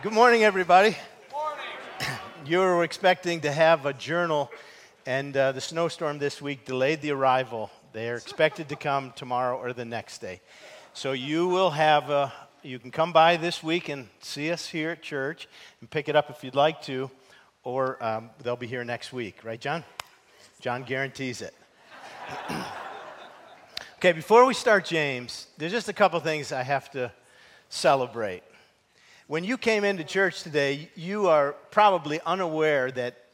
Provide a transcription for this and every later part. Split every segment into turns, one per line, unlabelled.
Good morning, everybody. Good morning. You were expecting to have a journal, and uh, the snowstorm this week delayed the arrival. They are expected to come tomorrow or the next day. So you will have a, you can come by this week and see us here at church and pick it up if you'd like to, or um, they'll be here next week, right, John? John guarantees it. okay, before we start, James, there's just a couple things I have to celebrate. When you came into church today, you are probably unaware that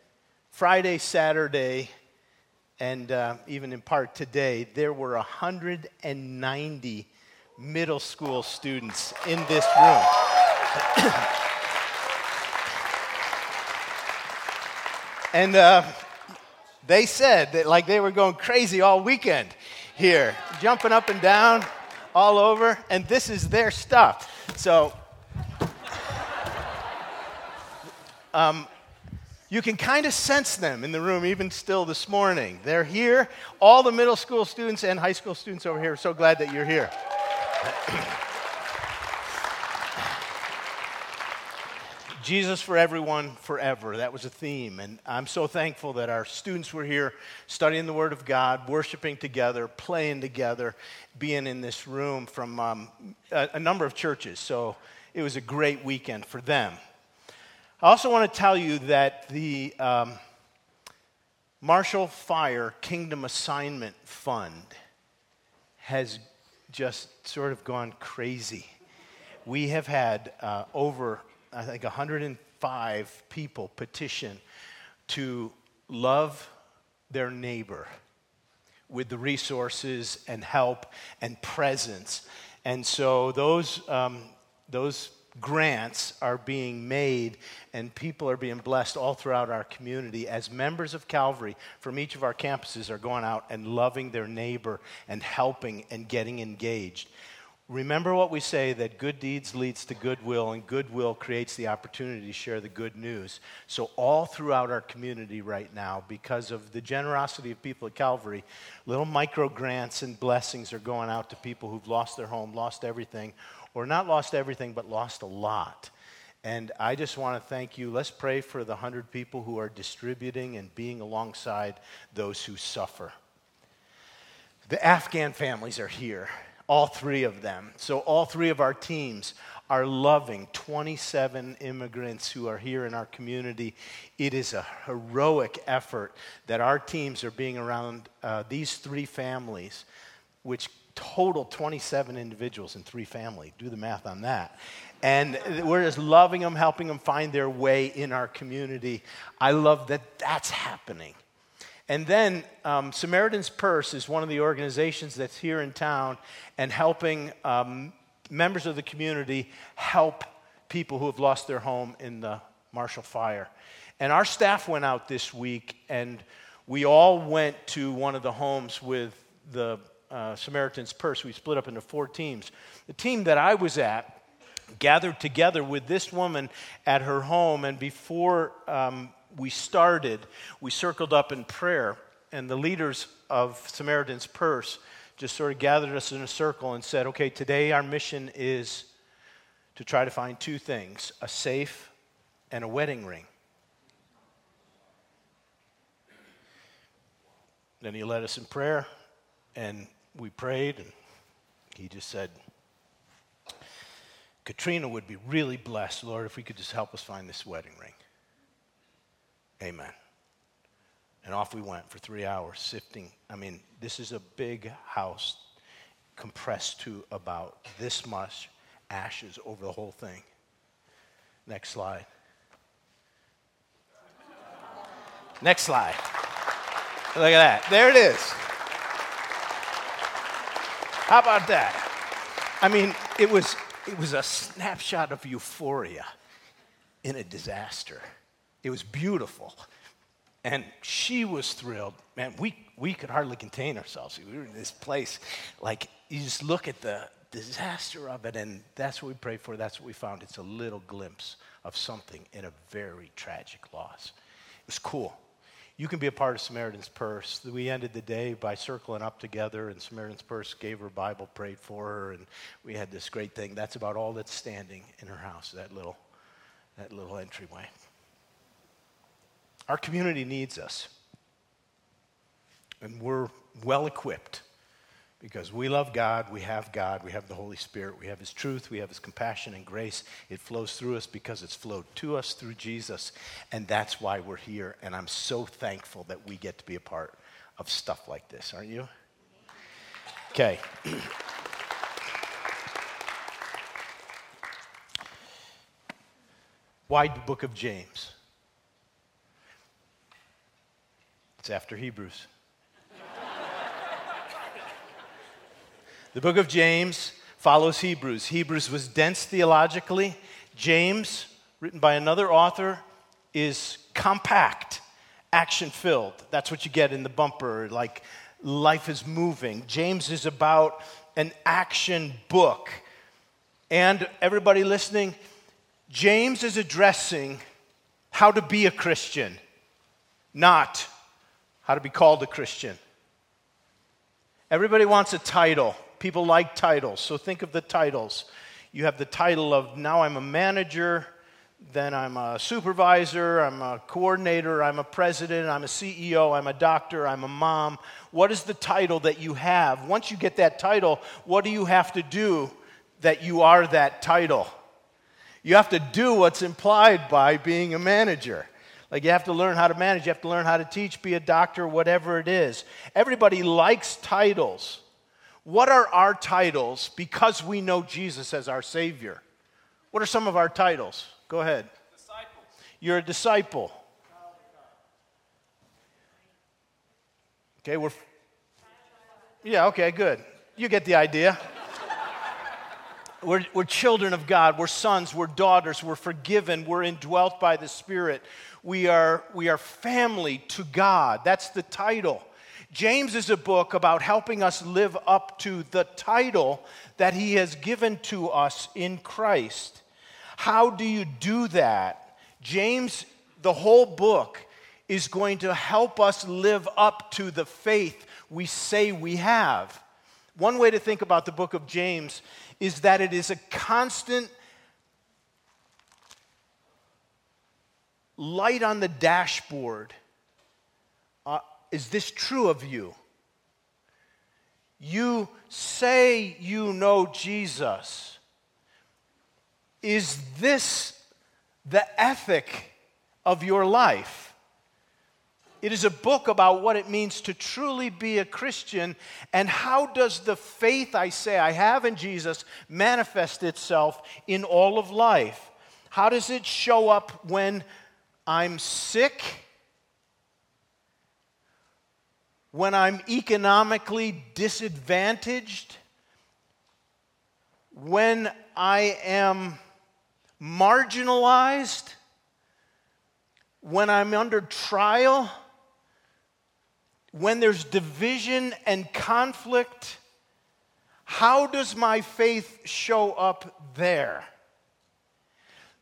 Friday, Saturday, and uh, even in part today, there were 190 middle school students in this room. and uh, they said that like they were going crazy all weekend here, jumping up and down all over, and this is their stuff. So Um, you can kind of sense them in the room even still this morning. They're here. All the middle school students and high school students over here are so glad that you're here. Jesus for everyone forever. That was a theme. And I'm so thankful that our students were here studying the Word of God, worshiping together, playing together, being in this room from um, a, a number of churches. So it was a great weekend for them. I also want to tell you that the um, Marshall Fire Kingdom Assignment Fund has just sort of gone crazy. We have had uh, over, I think, 105 people petition to love their neighbor with the resources and help and presence. And so those, um, those grants are being made and people are being blessed all throughout our community as members of Calvary from each of our campuses are going out and loving their neighbor and helping and getting engaged. Remember what we say that good deeds leads to goodwill and goodwill creates the opportunity to share the good news. So all throughout our community right now because of the generosity of people at Calvary, little micro grants and blessings are going out to people who've lost their home, lost everything or not lost everything, but lost a lot. And I just want to thank you. Let's pray for the 100 people who are distributing and being alongside those who suffer. The Afghan families are here, all three of them. So, all three of our teams are loving 27 immigrants who are here in our community. It is a heroic effort that our teams are being around uh, these three families, which total 27 individuals in three families. Do the math on that. And we're just loving them, helping them find their way in our community. I love that that's happening. And then um, Samaritan's Purse is one of the organizations that's here in town and helping um, members of the community help people who have lost their home in the Marshall Fire. And our staff went out this week and we all went to one of the homes with the uh, Samaritan's Purse. We split up into four teams. The team that I was at gathered together with this woman at her home, and before um, we started, we circled up in prayer, and the leaders of Samaritan's Purse just sort of gathered us in a circle and said, okay, today our mission is to try to find two things a safe and a wedding ring. Then he led us in prayer, and we prayed, and he just said, Katrina would be really blessed, Lord, if we could just help us find this wedding ring. Amen. And off we went for three hours sifting. I mean, this is a big house compressed to about this much ashes over the whole thing. Next slide. Next slide. Look at that. There it is. How about that? I mean, it was, it was a snapshot of euphoria in a disaster. It was beautiful. And she was thrilled. Man, we, we could hardly contain ourselves. We were in this place. Like, you just look at the disaster of it, and that's what we prayed for. That's what we found. It's a little glimpse of something in a very tragic loss. It was cool you can be a part of Samaritan's Purse. We ended the day by circling up together, and Samaritan's Purse gave her Bible, prayed for her, and we had this great thing. That's about all that's standing in her house, that little that little entryway. Our community needs us. And we're well equipped because we love God, we have God, we have the Holy Spirit, we have His truth, we have His compassion and grace. It flows through us because it's flowed to us through Jesus, and that's why we're here. And I'm so thankful that we get to be a part of stuff like this, aren't you? Okay. Why the book of James? It's after Hebrews. the book of James follows Hebrews. Hebrews was dense theologically. James, written by another author, is compact, action filled. That's what you get in the bumper, like life is moving. James is about an action book. And everybody listening, James is addressing how to be a Christian, not how to be called a Christian. Everybody wants a title. People like titles. So think of the titles. You have the title of now I'm a manager, then I'm a supervisor, I'm a coordinator, I'm a president, I'm a CEO, I'm a doctor, I'm a mom. What is the title that you have? Once you get that title, what do you have to do that you are that title? You have to do what's implied by being a manager. Like you have to learn how to manage, you have to learn how to teach, be a doctor, whatever it is. Everybody likes titles. What are our titles because we know Jesus as our Savior? What are some of our titles? Go ahead. Disciple. You're a disciple. Okay, we're. Yeah, okay, good. You get the idea. We're, we're children of God. We're sons. We're daughters. We're forgiven. We're indwelt by the Spirit. We are, we are family to God. That's the title. James is a book about helping us live up to the title that he has given to us in Christ. How do you do that? James, the whole book, is going to help us live up to the faith we say we have. One way to think about the book of James is that it is a constant light on the dashboard. Uh, is this true of you? You say you know Jesus. Is this the ethic of your life? It is a book about what it means to truly be a Christian and how does the faith I say I have in Jesus manifest itself in all of life? How does it show up when I'm sick? When I'm economically disadvantaged? When I am marginalized? When I'm under trial? when there's division and conflict, how does my faith show up there?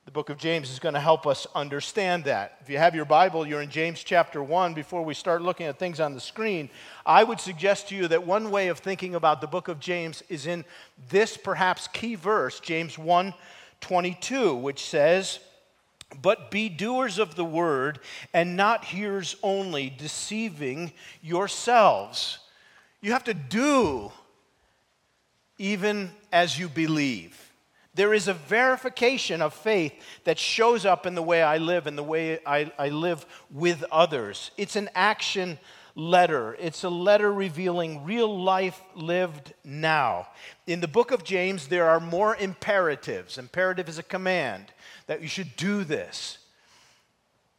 The book of James is going to help us understand that. If you have your Bible, you're in James chapter 1. Before we start looking at things on the screen, I would suggest to you that one way of thinking about the book of James is in this perhaps key verse, James 1 22, which says, but be doers of the word and not hearers only, deceiving yourselves. You have to do even as you believe. There is a verification of faith that shows up in the way I live and the way I, I live with others. It's an action letter. It's a letter revealing real life lived now. In the book of James, there are more imperatives. Imperative is a command that you should do this.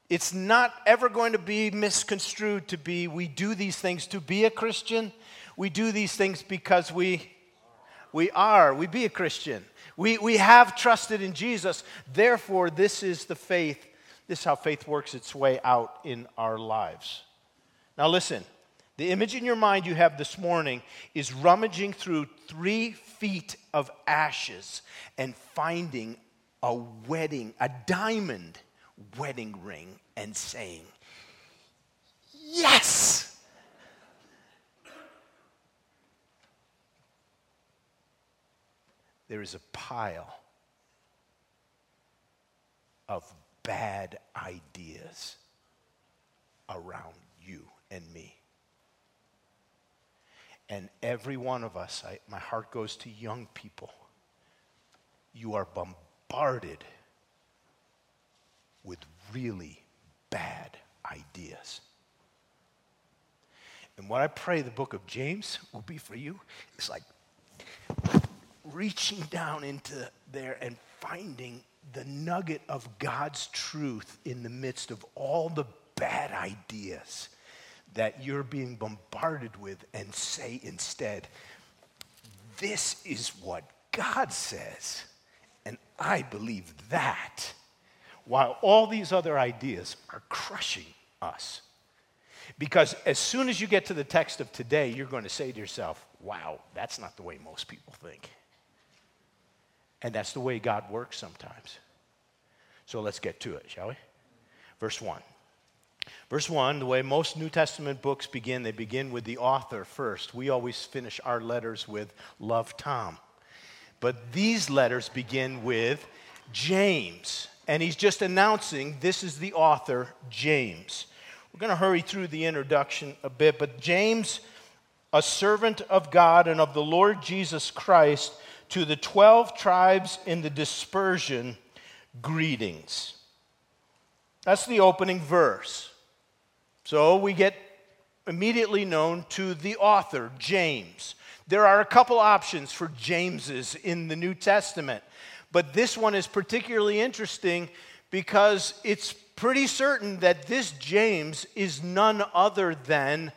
It's not ever going to be misconstrued to be we do these things to be a Christian. We do these things because we we are. We be a Christian. We, we have trusted in Jesus. Therefore, this is the faith. This is how faith works its way out in our lives. Now, listen. The image in your mind you have this morning is rummaging through three feet of ashes and finding a wedding, a diamond wedding ring, and saying, Yes! There is a pile of bad ideas around you and me. And every one of us, I, my heart goes to young people. You are bombarded with really bad ideas. And what I pray the book of James will be for you is like reaching down into there and finding the nugget of God's truth in the midst of all the bad ideas that you're being bombarded with and say instead, This is what God says. And I believe that, while all these other ideas are crushing us. Because as soon as you get to the text of today, you're going to say to yourself, wow, that's not the way most people think. And that's the way God works sometimes. So let's get to it, shall we? Verse 1. Verse 1, the way most New Testament books begin, they begin with the author first. We always finish our letters with Love Tom. But these letters begin with James. And he's just announcing this is the author, James. We're going to hurry through the introduction a bit, but James, a servant of God and of the Lord Jesus Christ, to the 12 tribes in the dispersion, greetings. That's the opening verse. So we get immediately known to the author, James. There are a couple options for Jameses in the New Testament, but this one is particularly interesting because it's pretty certain that this James is none other than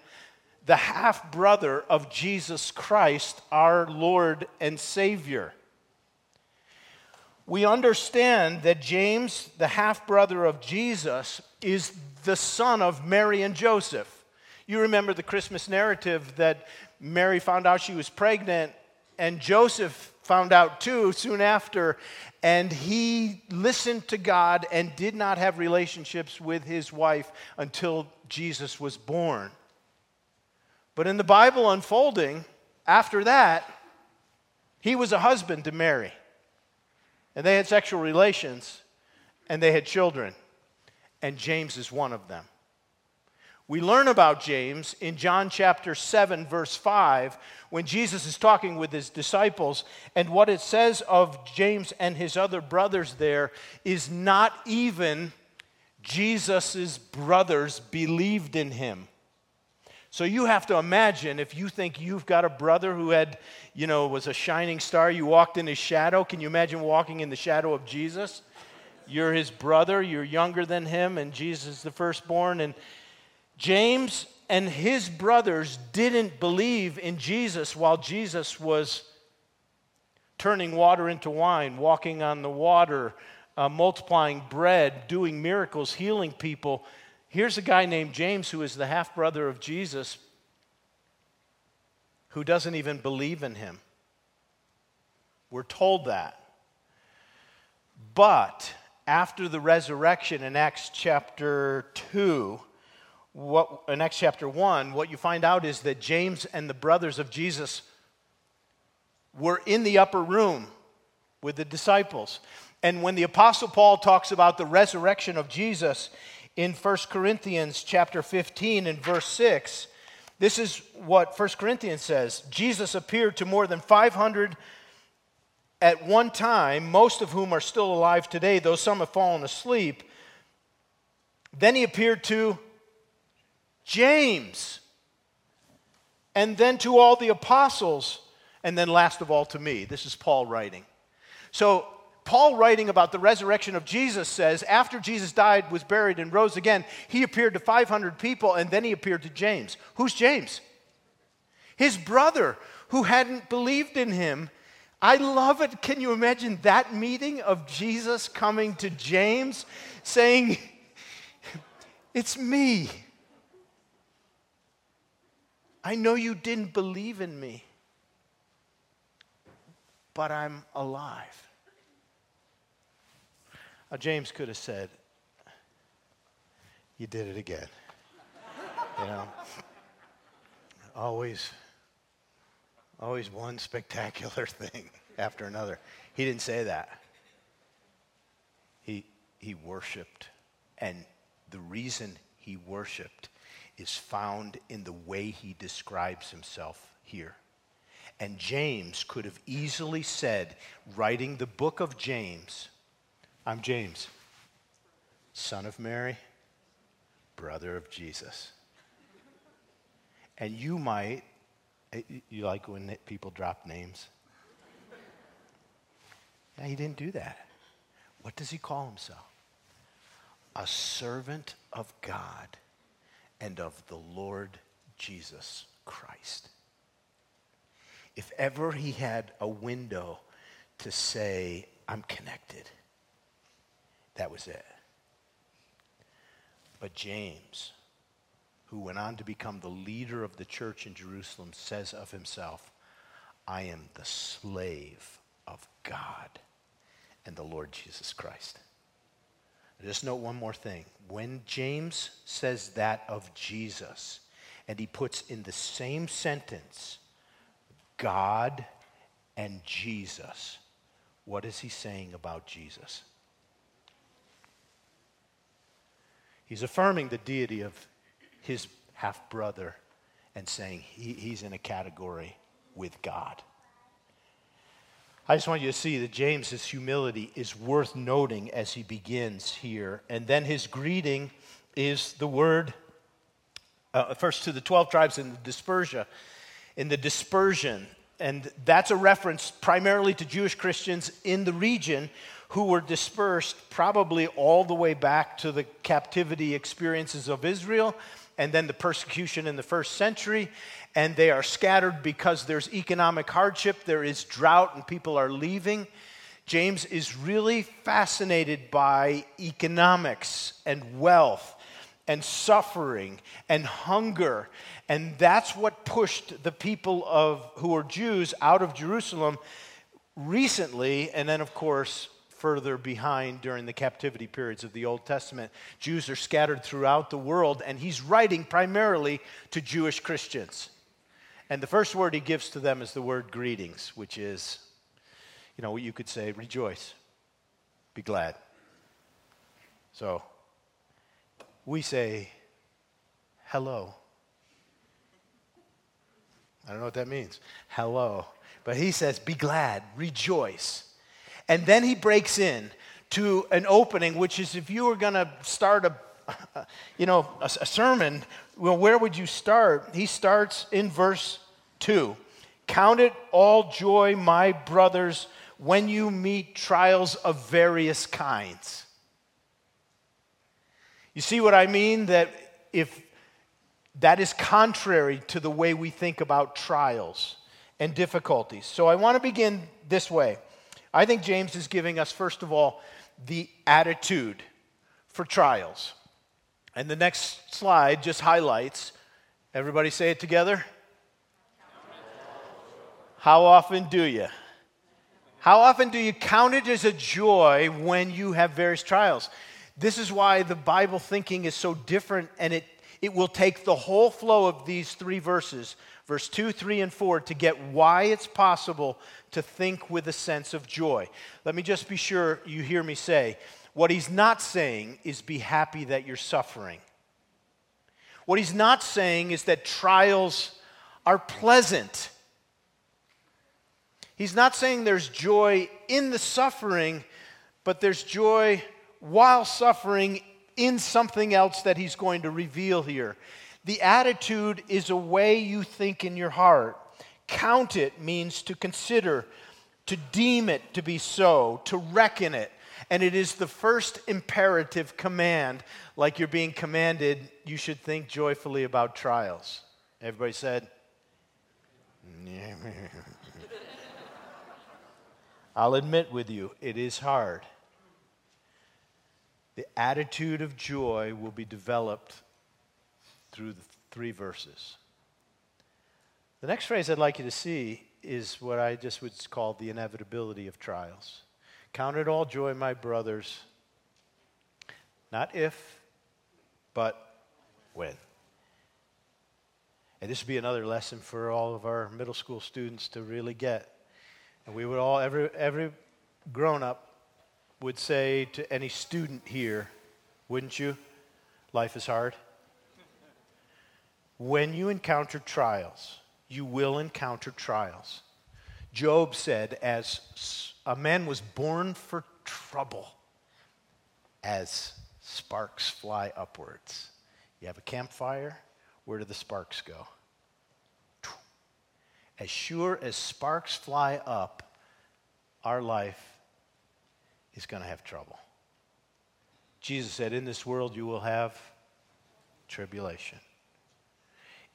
the half brother of Jesus Christ, our Lord and Savior. We understand that James, the half brother of Jesus, is the son of Mary and Joseph. You remember the Christmas narrative that Mary found out she was pregnant, and Joseph found out too soon after, and he listened to God and did not have relationships with his wife until Jesus was born. But in the Bible unfolding, after that, he was a husband to Mary. And they had sexual relations, and they had children. And James is one of them. We learn about James in John chapter 7, verse 5, when Jesus is talking with his disciples. And what it says of James and his other brothers there is not even Jesus' brothers believed in him. So you have to imagine if you think you've got a brother who had, you know, was a shining star, you walked in his shadow. Can you imagine walking in the shadow of Jesus? You're his brother, you're younger than him, and Jesus is the firstborn. And James and his brothers didn't believe in Jesus while Jesus was turning water into wine, walking on the water, uh, multiplying bread, doing miracles, healing people. Here's a guy named James who is the half brother of Jesus who doesn't even believe in him. We're told that. But after the resurrection in Acts chapter 2, what, in Acts chapter 1, what you find out is that James and the brothers of Jesus were in the upper room with the disciples. And when the apostle Paul talks about the resurrection of Jesus in 1 Corinthians chapter 15 and verse 6, this is what 1 Corinthians says. Jesus appeared to more than 500 at one time, most of whom are still alive today, though some have fallen asleep. Then he appeared to James, and then to all the apostles, and then last of all to me. This is Paul writing. So, Paul, writing about the resurrection of Jesus, says after Jesus died, was buried, and rose again, he appeared to 500 people, and then he appeared to James. Who's James? His brother, who hadn't believed in him. I love it. Can you imagine that meeting of Jesus coming to James saying, It's me. I know you didn't believe in me, but I'm alive. Now, James could have said, You did it again. you know, always, always one spectacular thing after another. He didn't say that. He, he worshiped. And the reason he worshiped is found in the way he describes himself here. And James could have easily said, writing the book of James, I'm James, son of Mary, brother of Jesus. And you might, eh, you like when people drop names? Yeah, he didn't do that. What does he call himself? A servant of God and of the Lord Jesus Christ. If ever he had a window to say, I'm connected, that was it. But James, who went on to become the leader of the church in Jerusalem, says of himself, I am the slave of God and the Lord Jesus Christ. Just note one more thing. When James says that of Jesus, and he puts in the same sentence God and Jesus, what is he saying about Jesus? He's affirming the deity of his half brother and saying he, he's in a category with God. I just want you to see that James's humility is worth noting as he begins here. And then his greeting is the word, uh, first to the 12 tribes in the dispersion. In the dispersion. And that's a reference primarily to Jewish Christians in the region who were dispersed probably all the way back to the captivity experiences of Israel and then the persecution in the first century and they are scattered because there's economic hardship, there is drought, and people are leaving. James is really fascinated by economics and wealth and suffering and hunger. And that's what pushed the people of who are Jews out of Jerusalem recently, and then, of course, further behind during the captivity periods of the Old Testament. Jews are scattered throughout the world, and he's writing primarily to Jewish Christians. And the first word he gives to them is the word greetings, which is, you know, you could say rejoice, be glad. So we say hello. I don't know what that means. Hello. But he says, be glad, rejoice. And then he breaks in to an opening, which is if you were going to start a you know, a, a sermon, well, where would you start? He starts in verse 2. Count it all joy, my brothers, when you meet trials of various kinds. You see what I mean? That if that is contrary to the way we think about trials and difficulties. So I want to begin this way. I think James is giving us, first of all, the attitude for trials. And the next slide just highlights, everybody say it together. How often do you? How often do you count it as a joy when you have various trials? This is why the Bible thinking is so different, and it, it will take the whole flow of these three verses, verse 2, 3, and 4, to get why it's possible to think with a sense of joy. Let me just be sure you hear me say what he's not saying is be happy that you're suffering. What he's not saying is that trials are pleasant. He's not saying there's joy in the suffering, but there's joy while suffering in something else that he's going to reveal here. The attitude is a way you think in your heart. Count it means to consider, to deem it to be so, to reckon it. And it is the first imperative command, like you're being commanded, you should think joyfully about trials. Everybody said? I'll admit with you, it is hard. The attitude of joy will be developed through the three verses. The next phrase I'd like you to see is what I just would call the inevitability of trials. Count it all joy, my brothers. Not if, but when. And this would be another lesson for all of our middle school students to really get. And we would all, every, every grown up would say to any student here, wouldn't you? Life is hard. When you encounter trials, you will encounter trials. Job said, as a man was born for trouble, as sparks fly upwards. You have a campfire, where do the sparks go? As sure as sparks fly up, our life is going to have trouble. Jesus said, In this world you will have tribulation.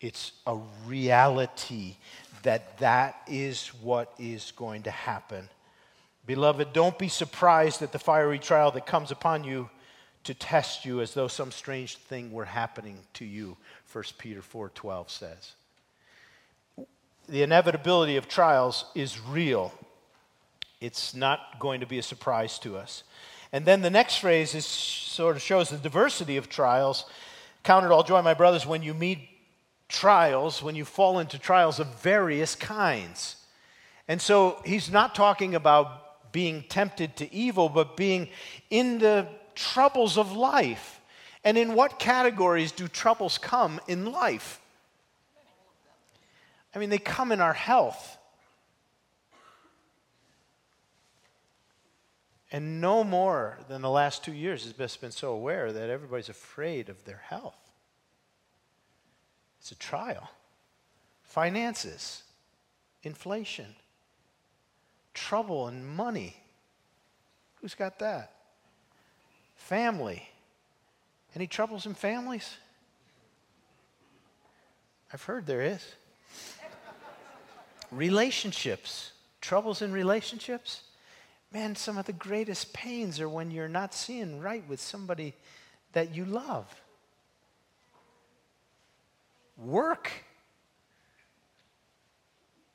It's a reality that that is what is going to happen. Beloved, don't be surprised at the fiery trial that comes upon you to test you as though some strange thing were happening to you, 1 Peter 4:12 says. The inevitability of trials is real. It's not going to be a surprise to us. And then the next phrase is sort of shows the diversity of trials. Count it all joy, my brothers, when you meet trials, when you fall into trials of various kinds. And so he's not talking about being tempted to evil, but being in the troubles of life. And in what categories do troubles come in life? I mean, they come in our health. And no more than the last two years has been so aware that everybody's afraid of their health. It's a trial. Finances, inflation, trouble and money. Who's got that? Family. Any troubles in families? I've heard there is. relationships. Troubles in relationships? Man, some of the greatest pains are when you're not seeing right with somebody that you love. Work.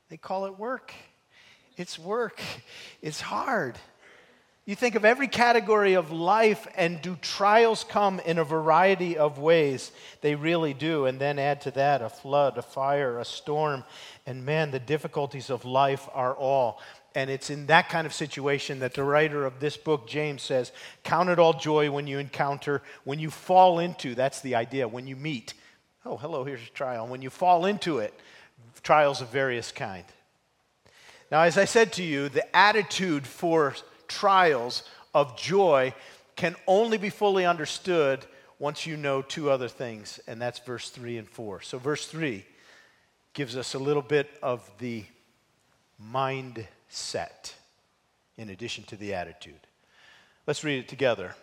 They call it work. It's work. It's hard. You think of every category of life, and do trials come in a variety of ways? They really do. And then add to that a flood, a fire, a storm. And man, the difficulties of life are all. And it's in that kind of situation that the writer of this book, James, says, Count it all joy when you encounter, when you fall into, that's the idea, when you meet Oh, hello, here's a trial. And when you fall into it, trials of various kind. Now, as I said to you, the attitude for trials of joy can only be fully understood once you know two other things, and that's verse 3 and 4. So, verse 3 gives us a little bit of the mindset in addition to the attitude. Let's read it together.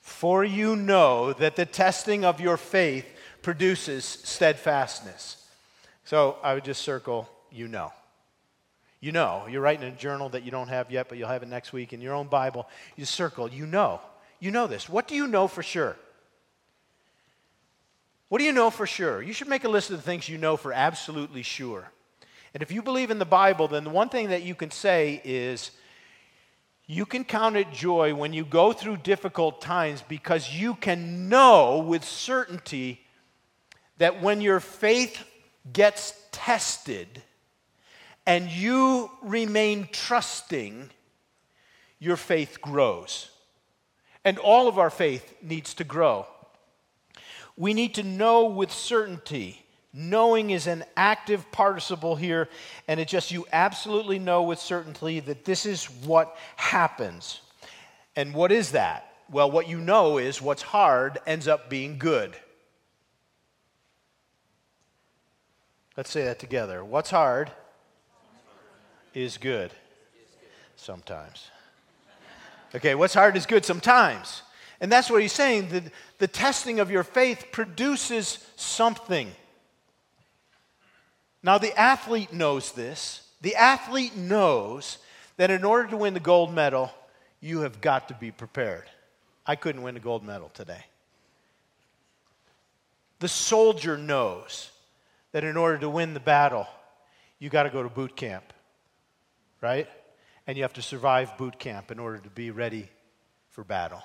For you know that the testing of your faith produces steadfastness. So I would just circle, you know. You know. You're writing a journal that you don't have yet, but you'll have it next week in your own Bible. You circle, you know. You know this. What do you know for sure? What do you know for sure? You should make a list of the things you know for absolutely sure. And if you believe in the Bible, then the one thing that you can say is you can count it joy when you go through difficult times because you can know with certainty that when your faith gets tested and you remain trusting, your faith grows. And all of our faith needs to grow. We need to know with certainty. Knowing is an active participle here, and it just you absolutely know with certainty that this is what happens. And what is that? Well, what you know is what's hard ends up being good. Let's say that together. What's hard is good sometimes. Okay, what's hard is good sometimes. And that's what he's saying. The, the testing of your faith produces something. Now, the athlete knows this. The athlete knows that in order to win the gold medal, you have got to be prepared. I couldn't win a gold medal today. The soldier knows that in order to win the battle, you got to go to boot camp, right? And you have to survive boot camp in order to be ready for battle.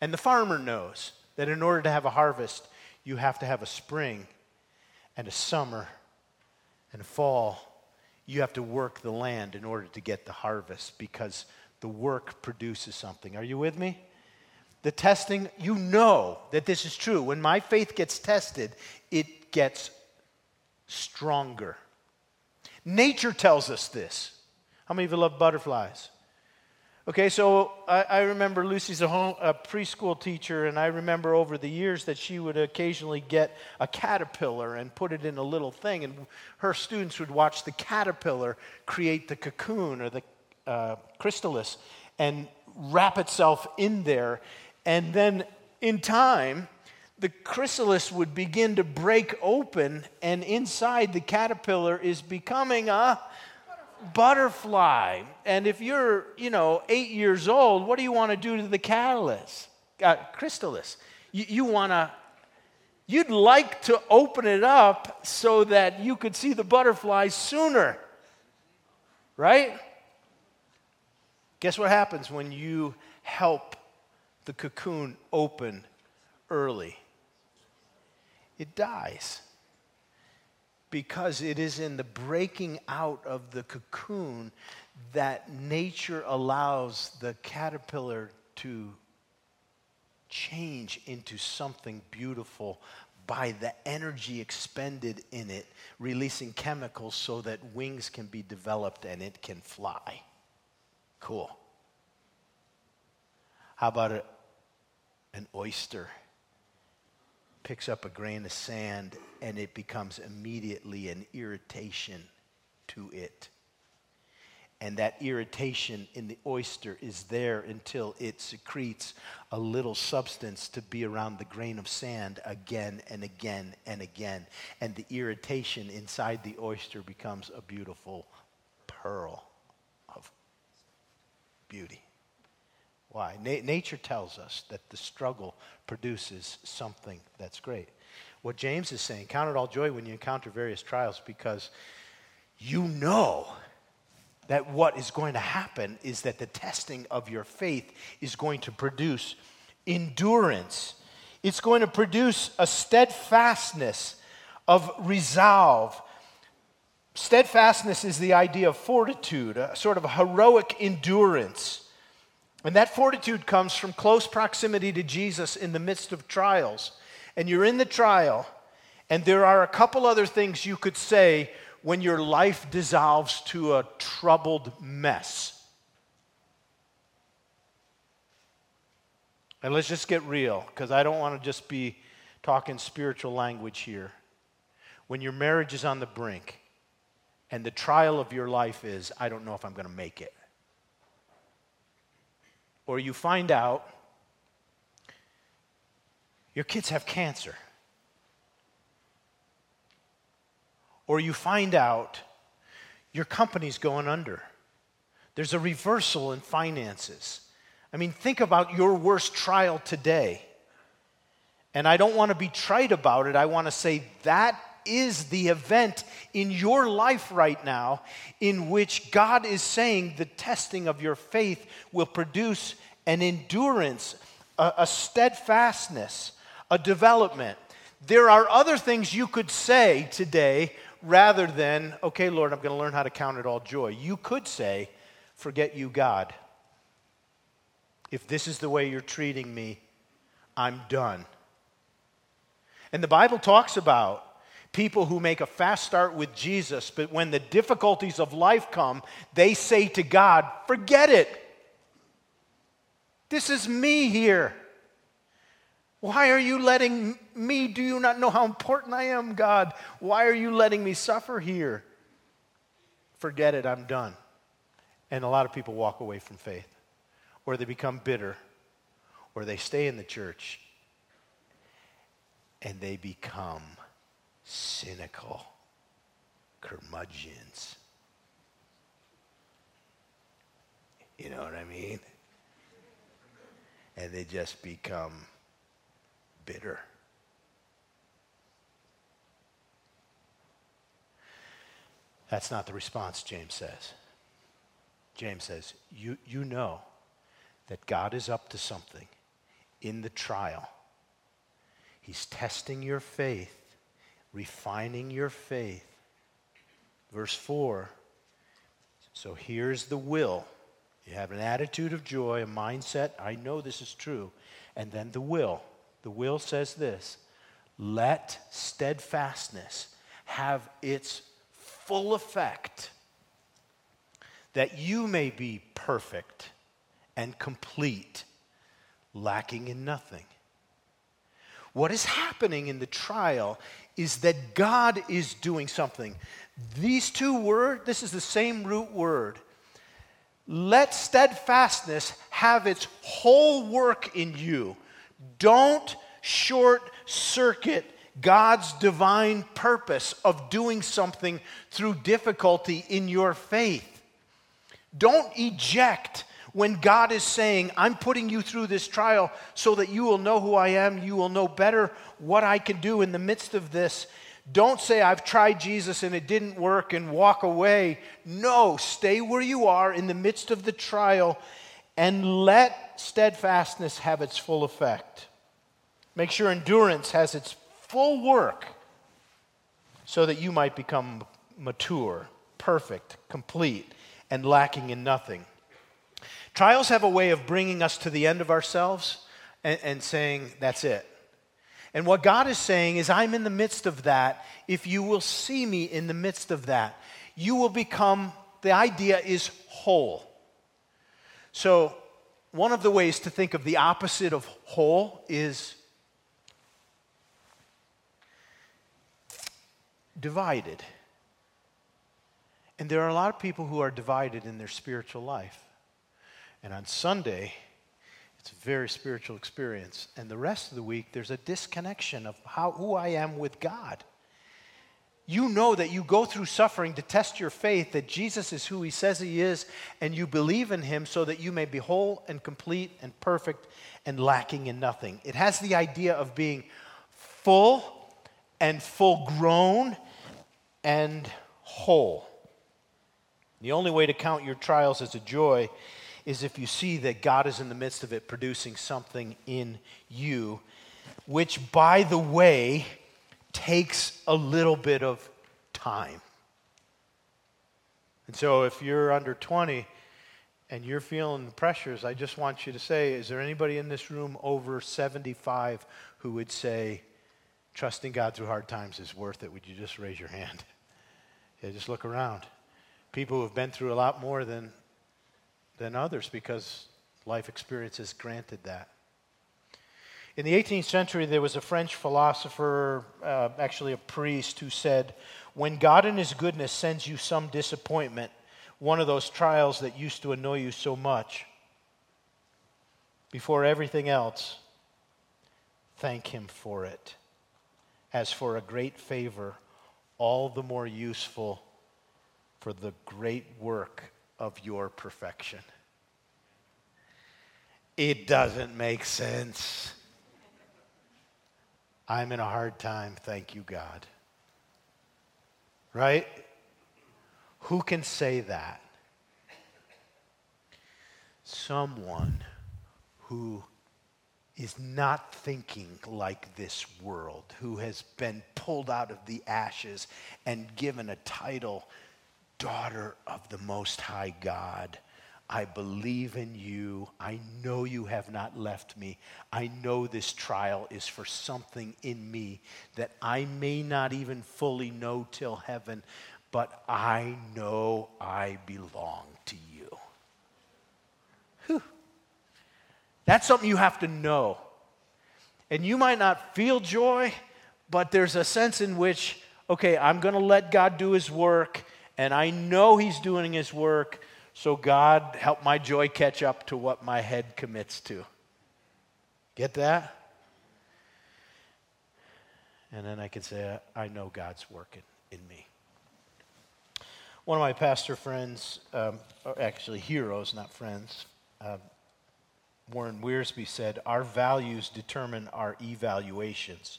And the farmer knows that in order to have a harvest, you have to have a spring and a summer and a fall. You have to work the land in order to get the harvest because the work produces something. Are you with me? The testing, you know that this is true. When my faith gets tested, it gets stronger. Nature tells us this. How many of you love butterflies? Okay, so I, I remember Lucy's a, home, a preschool teacher, and I remember over the years that she would occasionally get a caterpillar and put it in a little thing, and her students would watch the caterpillar create the cocoon or the uh, chrysalis and wrap itself in there. And then in time, the chrysalis would begin to break open, and inside the caterpillar is becoming a butterfly. And if you're, you know, eight years old, what do you want to do to the catalyst, uh, chrysalis? You, you want to, you'd like to open it up so that you could see the butterfly sooner, right? Guess what happens when you help the cocoon open early? It dies. Because it is in the breaking out of the cocoon that nature allows the caterpillar to change into something beautiful by the energy expended in it, releasing chemicals so that wings can be developed and it can fly. Cool. How about a, an oyster? Picks up a grain of sand and it becomes immediately an irritation to it. And that irritation in the oyster is there until it secretes a little substance to be around the grain of sand again and again and again. And the irritation inside the oyster becomes a beautiful pearl of beauty. Why? Na- nature tells us that the struggle produces something that's great. What James is saying, count it all joy when you encounter various trials because you know that what is going to happen is that the testing of your faith is going to produce endurance. It's going to produce a steadfastness of resolve Steadfastness is the idea of fortitude, a sort of heroic endurance. And that fortitude comes from close proximity to Jesus in the midst of trials. And you're in the trial, and there are a couple other things you could say when your life dissolves to a troubled mess. And let's just get real, because I don't want to just be talking spiritual language here. When your marriage is on the brink, and the trial of your life is, I don't know if I'm going to make it. Or you find out your kids have cancer. Or you find out your company's going under. There's a reversal in finances. I mean, think about your worst trial today. And I don't want to be trite about it. I want to say that is the event in your life right now in which God is saying the testing of your faith will produce an endurance, a, a steadfastness, a development. There are other things you could say today rather than, okay, Lord, I'm going to learn how to count it all joy. You could say, forget you, God. If this is the way you're treating me, I'm done. And the Bible talks about people who make a fast start with Jesus, but when the difficulties of life come, they say to God, Forget it. This is me here. Why are you letting me? Do you not know how important I am, God? Why are you letting me suffer here? Forget it, I'm done. And a lot of people walk away from faith, or they become bitter, or they stay in the church and they become cynical curmudgeons. You know what I mean? And they just become bitter. That's not the response, James says. James says, you, you know that God is up to something in the trial. He's testing your faith refining your faith. Verse 4 So here's the will You have an attitude of joy, a mindset, I know this is true. And then the will. The will says this let steadfastness have its full effect, that you may be perfect and complete, lacking in nothing. What is happening in the trial is that God is doing something. These two words, this is the same root word. Let steadfastness have its whole work in you. Don't short circuit God's divine purpose of doing something through difficulty in your faith. Don't eject when God is saying, I'm putting you through this trial so that you will know who I am, you will know better what I can do in the midst of this. Don't say, I've tried Jesus and it didn't work and walk away. No, stay where you are in the midst of the trial and let steadfastness have its full effect. Make sure endurance has its full work so that you might become mature, perfect, complete, and lacking in nothing. Trials have a way of bringing us to the end of ourselves and, and saying, That's it. And what God is saying is, I'm in the midst of that. If you will see me in the midst of that, you will become, the idea is whole. So, one of the ways to think of the opposite of whole is divided. And there are a lot of people who are divided in their spiritual life. And on Sunday, it's a very spiritual experience. And the rest of the week, there's a disconnection of how, who I am with God. You know that you go through suffering to test your faith that Jesus is who he says he is, and you believe in him so that you may be whole and complete and perfect and lacking in nothing. It has the idea of being full and full grown and whole. The only way to count your trials as a joy is if you see that God is in the midst of it producing something in you, which, by the way, takes a little bit of time. And so, if you're under 20 and you're feeling the pressures, I just want you to say, is there anybody in this room over 75 who would say, trusting God through hard times is worth it? Would you just raise your hand? Yeah, just look around. People who have been through a lot more than than others because life experiences granted that. In the 18th century, there was a French philosopher, uh, actually a priest, who said, When God in His goodness sends you some disappointment, one of those trials that used to annoy you so much, before everything else, thank Him for it, as for a great favor, all the more useful for the great work of your perfection. It doesn't make sense. I'm in a hard time, thank you, God. Right? Who can say that? Someone who is not thinking like this world, who has been pulled out of the ashes and given a title daughter of the Most High God. I believe in you. I know you have not left me. I know this trial is for something in me that I may not even fully know till heaven, but I know I belong to you. Whew. That's something you have to know. And you might not feel joy, but there's a sense in which, okay, I'm going to let God do his work and I know He's doing His work, so God, help my joy catch up to what my head commits to. Get that? And then I can say, I know God's working in me. One of my pastor friends, um, actually heroes, not friends, uh, Warren Wiersbe said, Our values determine our evaluations.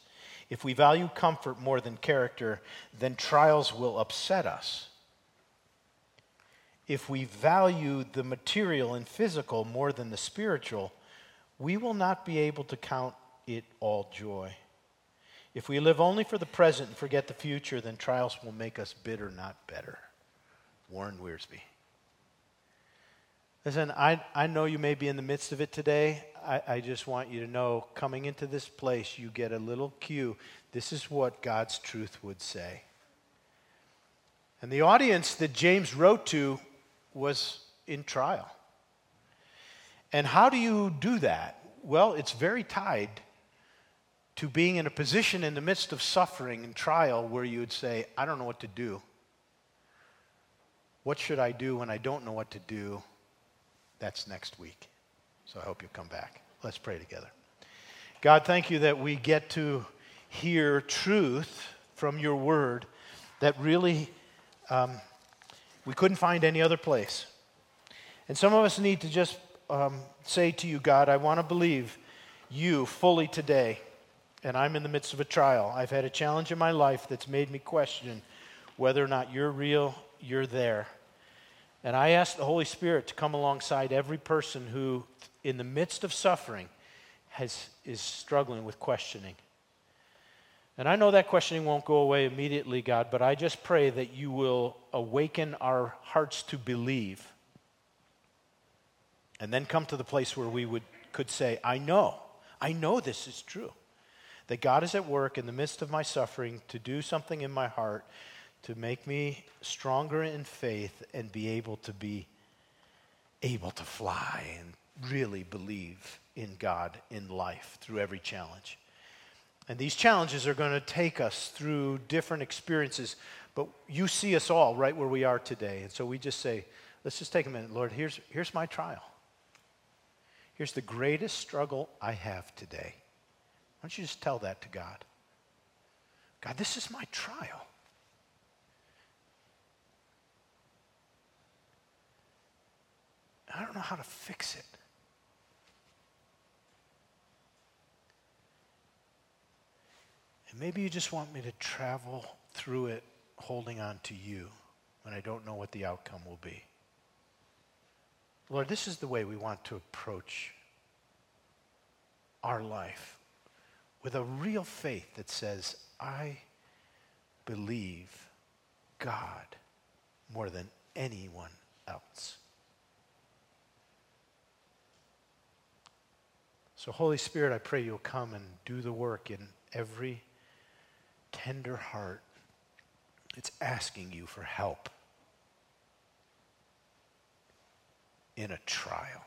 If we value comfort more than character, then trials will upset us if we value the material and physical more than the spiritual, we will not be able to count it all joy. If we live only for the present and forget the future, then trials will make us bitter, not better. Warren Wiersbe. Listen, I, I know you may be in the midst of it today. I, I just want you to know coming into this place, you get a little cue. This is what God's truth would say. And the audience that James wrote to was in trial. And how do you do that? Well, it's very tied to being in a position in the midst of suffering and trial where you would say, I don't know what to do. What should I do when I don't know what to do? That's next week. So I hope you'll come back. Let's pray together. God, thank you that we get to hear truth from your word that really um, we couldn't find any other place. And some of us need to just um, say to you, God, I want to believe you fully today. And I'm in the midst of a trial. I've had a challenge in my life that's made me question whether or not you're real, you're there. And I ask the Holy Spirit to come alongside every person who, in the midst of suffering, has, is struggling with questioning. And I know that questioning won't go away immediately, God, but I just pray that you will awaken our hearts to believe. And then come to the place where we would, could say, I know, I know this is true. That God is at work in the midst of my suffering to do something in my heart to make me stronger in faith and be able to be able to fly and really believe in God in life through every challenge. And these challenges are going to take us through different experiences, but you see us all right where we are today. And so we just say, let's just take a minute. Lord, here's, here's my trial. Here's the greatest struggle I have today. Why don't you just tell that to God? God, this is my trial. I don't know how to fix it. And maybe you just want me to travel through it holding on to you when I don't know what the outcome will be. Lord, this is the way we want to approach our life with a real faith that says, I believe God more than anyone else. So, Holy Spirit, I pray you'll come and do the work in every tender heart. It's asking you for help in a trial.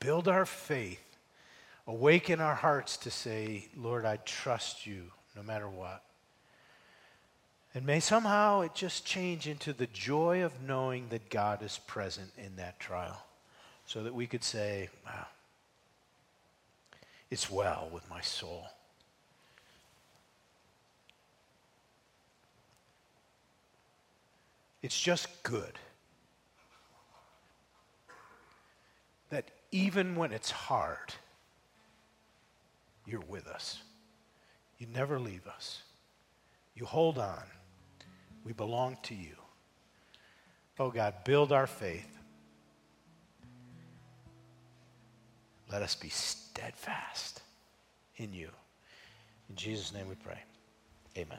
Build our faith. Awaken our hearts to say, Lord, I trust you no matter what. And may somehow it just change into the joy of knowing that God is present in that trial so that we could say, wow, it's well with my soul. It's just good that even when it's hard, you're with us. You never leave us. You hold on. We belong to you. Oh God, build our faith. Let us be steadfast in you. In Jesus' name we pray. Amen.